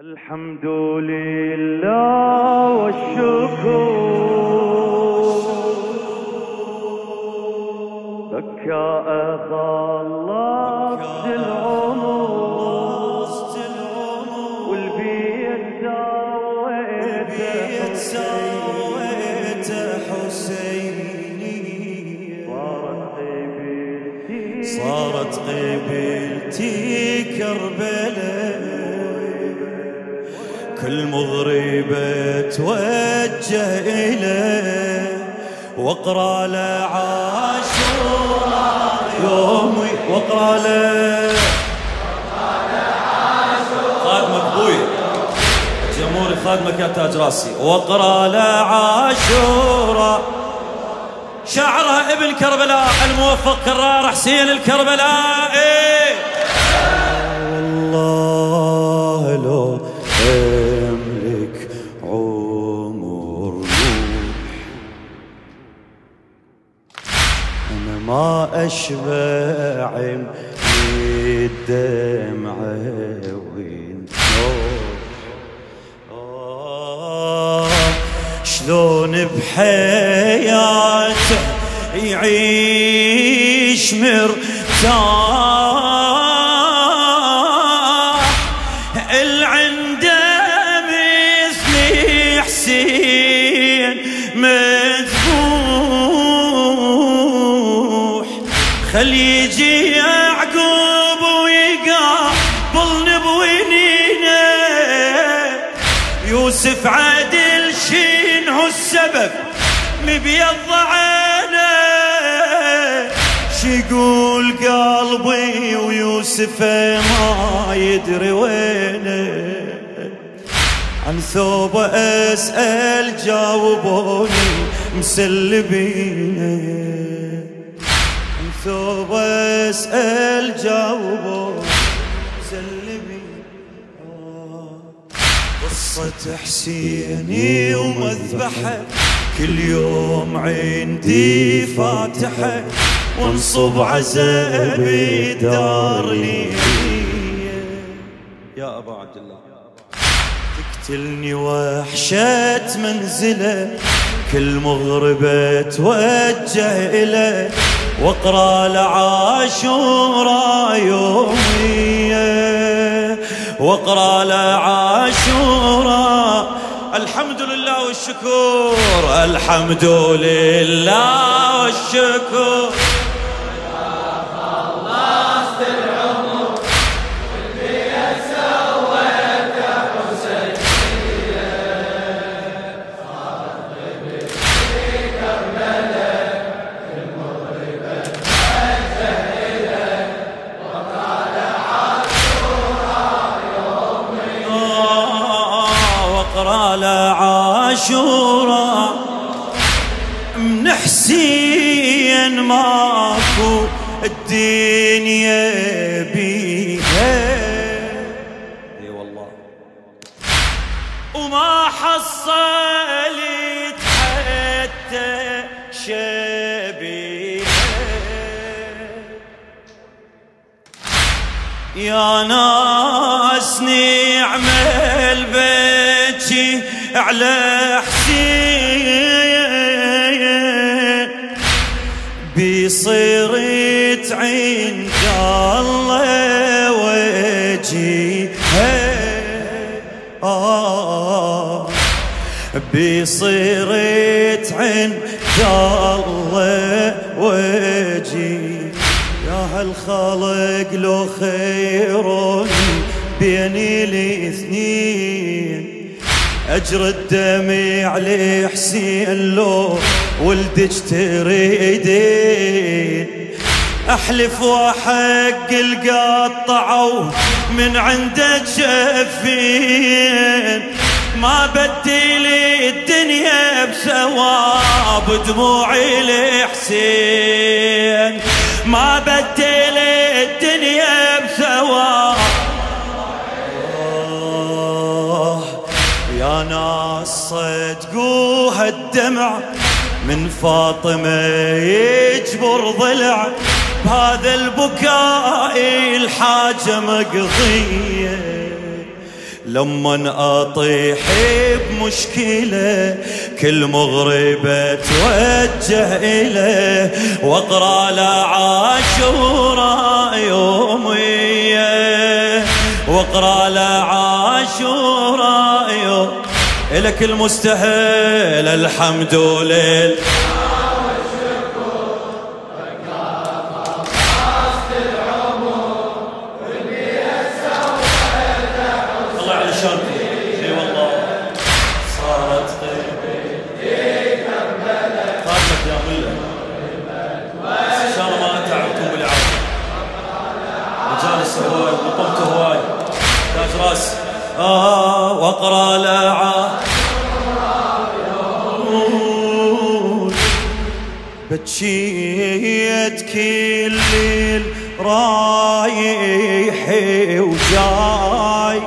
الحمد لله والشكر. بكى خلصت العمر. والبيت سويته حسيني. صارت قبلتي صارت قبلتي كربلاء. كل مضربة توجه إليه واقرأ له عاشوراء يومي واقرأ له خادمك أبوي. جمهوري خادمك يا تاج راسي. واقرأ له عاشوراء شعره ابن كربلاء الموفق كرار حسين الكربلائي. ما اشبع من آه، شلون بحياته يعيش مرتاح؟ يوسف عادل شنو السبب. مبيض عينه. شيقول قلبي ويوسف ما يدري وينه. عن ثوبه أسأل جاوبوني مسلبينه. عن ثوبه أسأل جاوبوني مسلبينه. قصة حسيني ومذبحة. كل يوم عندي فاتحة. وانصب عزبي دارني. يا أبا عبد الله. تقتلني وحشة منزلة. كل مغربة توجه إليه وأقرأ لعاشورا يومية واقرا لعاشورا الحمد لله والشكر الحمد لله والشكر واقرا لعاشورا من حسين ماكو الدنيا بيها إي والله. وما حصلت حتى شبيهه يا ناس بيتي على حسين. بصيرت عند الله وجهه بصيرت عند الله وجهي يا هالخلق لو خيروني بين الاثنين. أجر الدمع لحسين لو ولدك تريدين. أحلف وحق القطعوا من عندك شفين. ما بدي لي الدنيا بثواب دموعي لحسين. ما بدي لي الدنيا ناس صدقوا هالدمع من فاطمة يجبر ضلع بهذا البكاء الحاجة مقضية. لما أطيح بمشكلة كل مغربة توجه اليه واقرا له عاشوراء يومية. واقرا يوم لك المستهل الحمد لله. بكيت كل ليل رايح وجاي.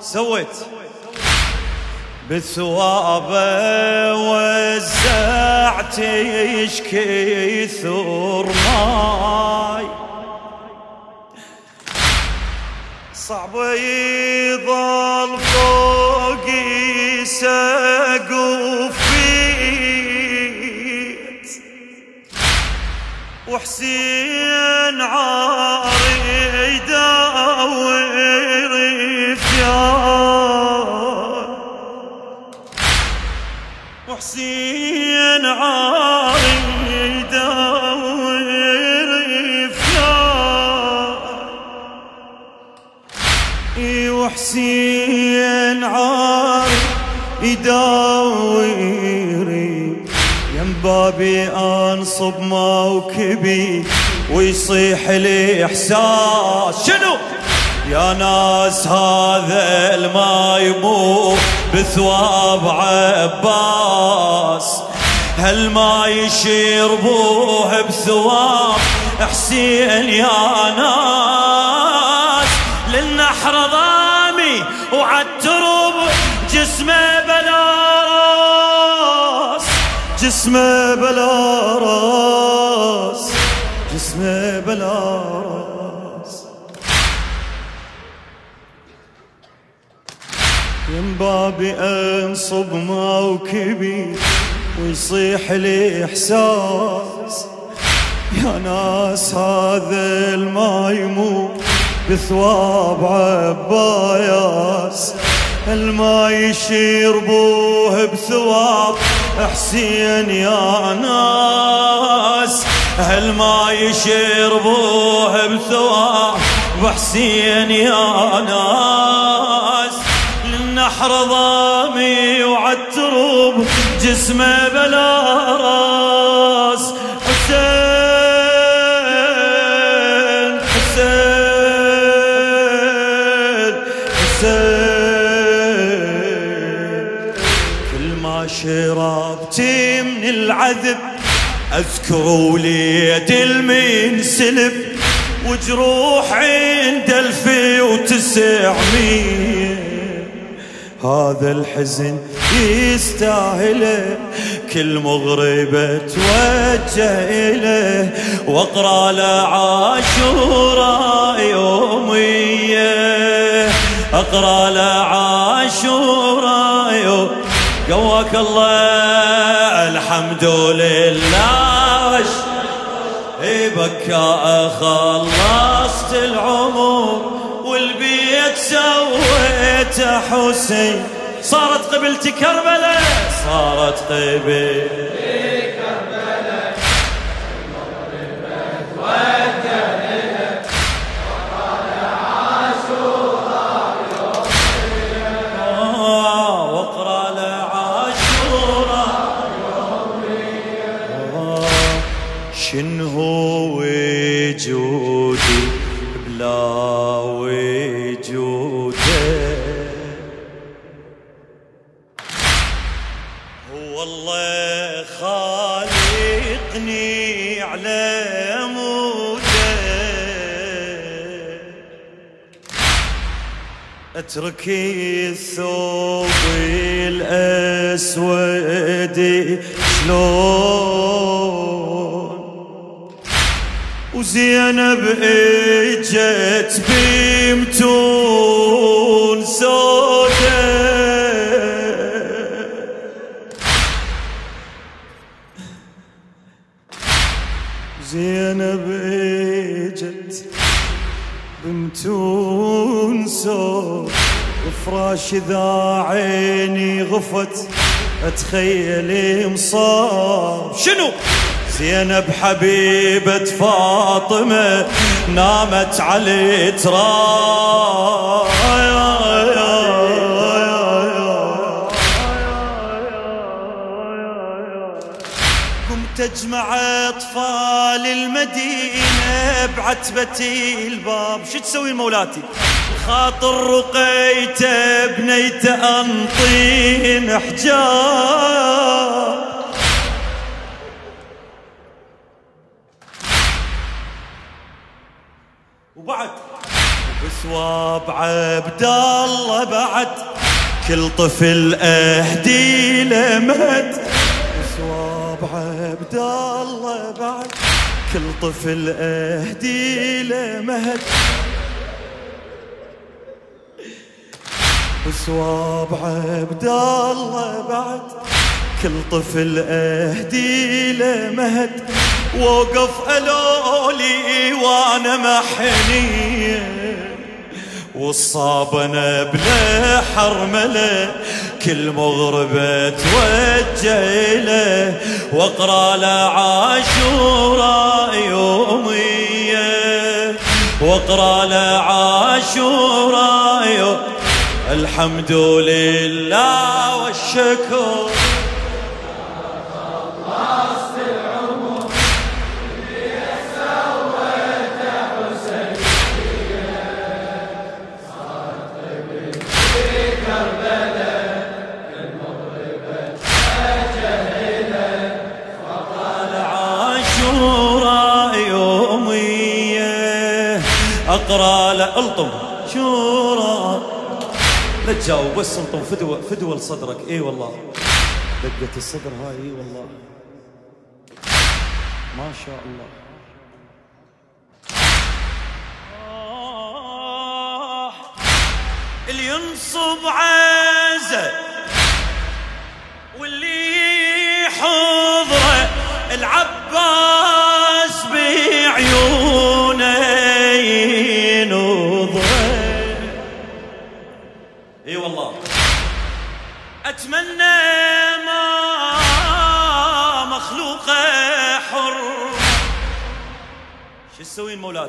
سويت. بثوابه وزعت يشكي ثور ماي صعب يظل فوقي سقف وحسين عاري يدور فيار وحسين عاري فيار اي وحسين عاري يداوري يم بابي انصب موكبي ويصيح لي إحساس. شنو؟ يا ناس هذا الماي مو بثواب عباس. هل ما يشربوه بثواب. حسين يا ناس. جسمه بلا راس جسمه بلا راس. يم بابي أنصب موكبي ويصيح لي إحساس. يا ناس هذا الماي مو بثواب عباياس. الماي يشربوه بثواب حسين يا ناس هالما يشربوه بثواب. حسين يا ناس للنحر ضامي وعالتروب جسمه بلا رأس. من العذب اذكر وليد المنسلب وجروح عند الفي وتسعمية هذا الحزن يستاهله كل مغربة توجه إليه. وأقرأ له عاشوراء يومية. أقرأ له عاشوراء يوم قواك الله الحمد لله. بكاء خلصت العمر والبيت سويته حسين. صارت قبلتي كربلاء صارت قبل. شنو وجودي بلا وجوده؟ هو الله خالقني على موده. أترك الثوب الأسود شلون وزينب اجت بمتون سودة زينب اجت بنتون سود فراش ذا عيني غفت. أتخيل مصاب. شنو؟ زينب حبيبة فاطمة نامت على تراب قمت اجمع أطفال المدينة بعتبتي الباب. شو تسوي مولاتي؟ خاطر رقيته بنيته انطين حجاب بثواب عبد الله بعد. كل طفل أهدي له مهد عبد الله بعد. كل طفل أهدي له مهد عبد الله بعد. كل طفل أهدي له مهد وقف ألولي وأنا محنية. والصاب أنا بلا حرملة كل مغربة توجه له واقرا له يومية. واقرأ له الحمد لله والشكر. عاشوراء أقرأ له الطم شورا لا تجاوب بس الطم فدوى فدوى لصدرك. إي والله. دقة الصدر هاي إي والله. ما شاء الله. اللي ينصب عزه واللي حضره العباس.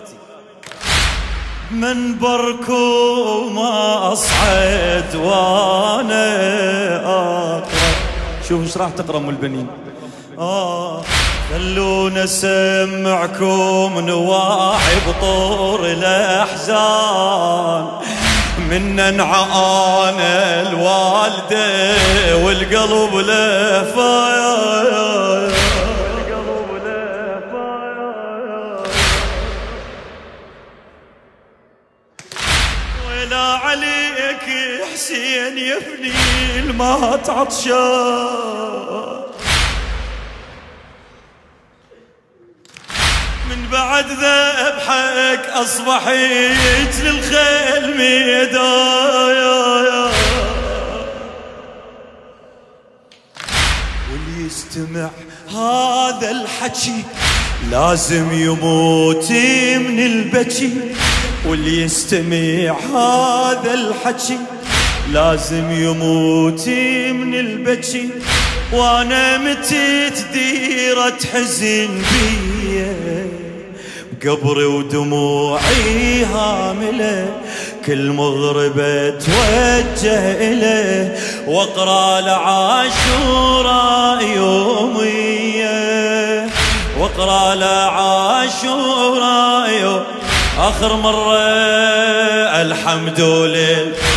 مولاتي من بركو ما أصعد وأنا أقرأ. شوف إيش راح تقرأ أم البنين. آه خلونا اسمعكم نواعي بطور الأحزان. من نعانى الوالدة والقلب لفايا عليك حسين يا ابني ما عطشان من بعد ذبحك أصبحت للخيل ميدايا. واللي يستمع هذا الحكي لازم يموت من البكي واللي يستمع هذا الحكي. لازم يموت من البكي وأنا متى تديرة حزن بيه بقبري ودموعي هاملة كل مغربة توجه إليه. وأقرأ لعاشوراء يومية واقرا لعاشوراء يوم آخر مرة الحمد لله.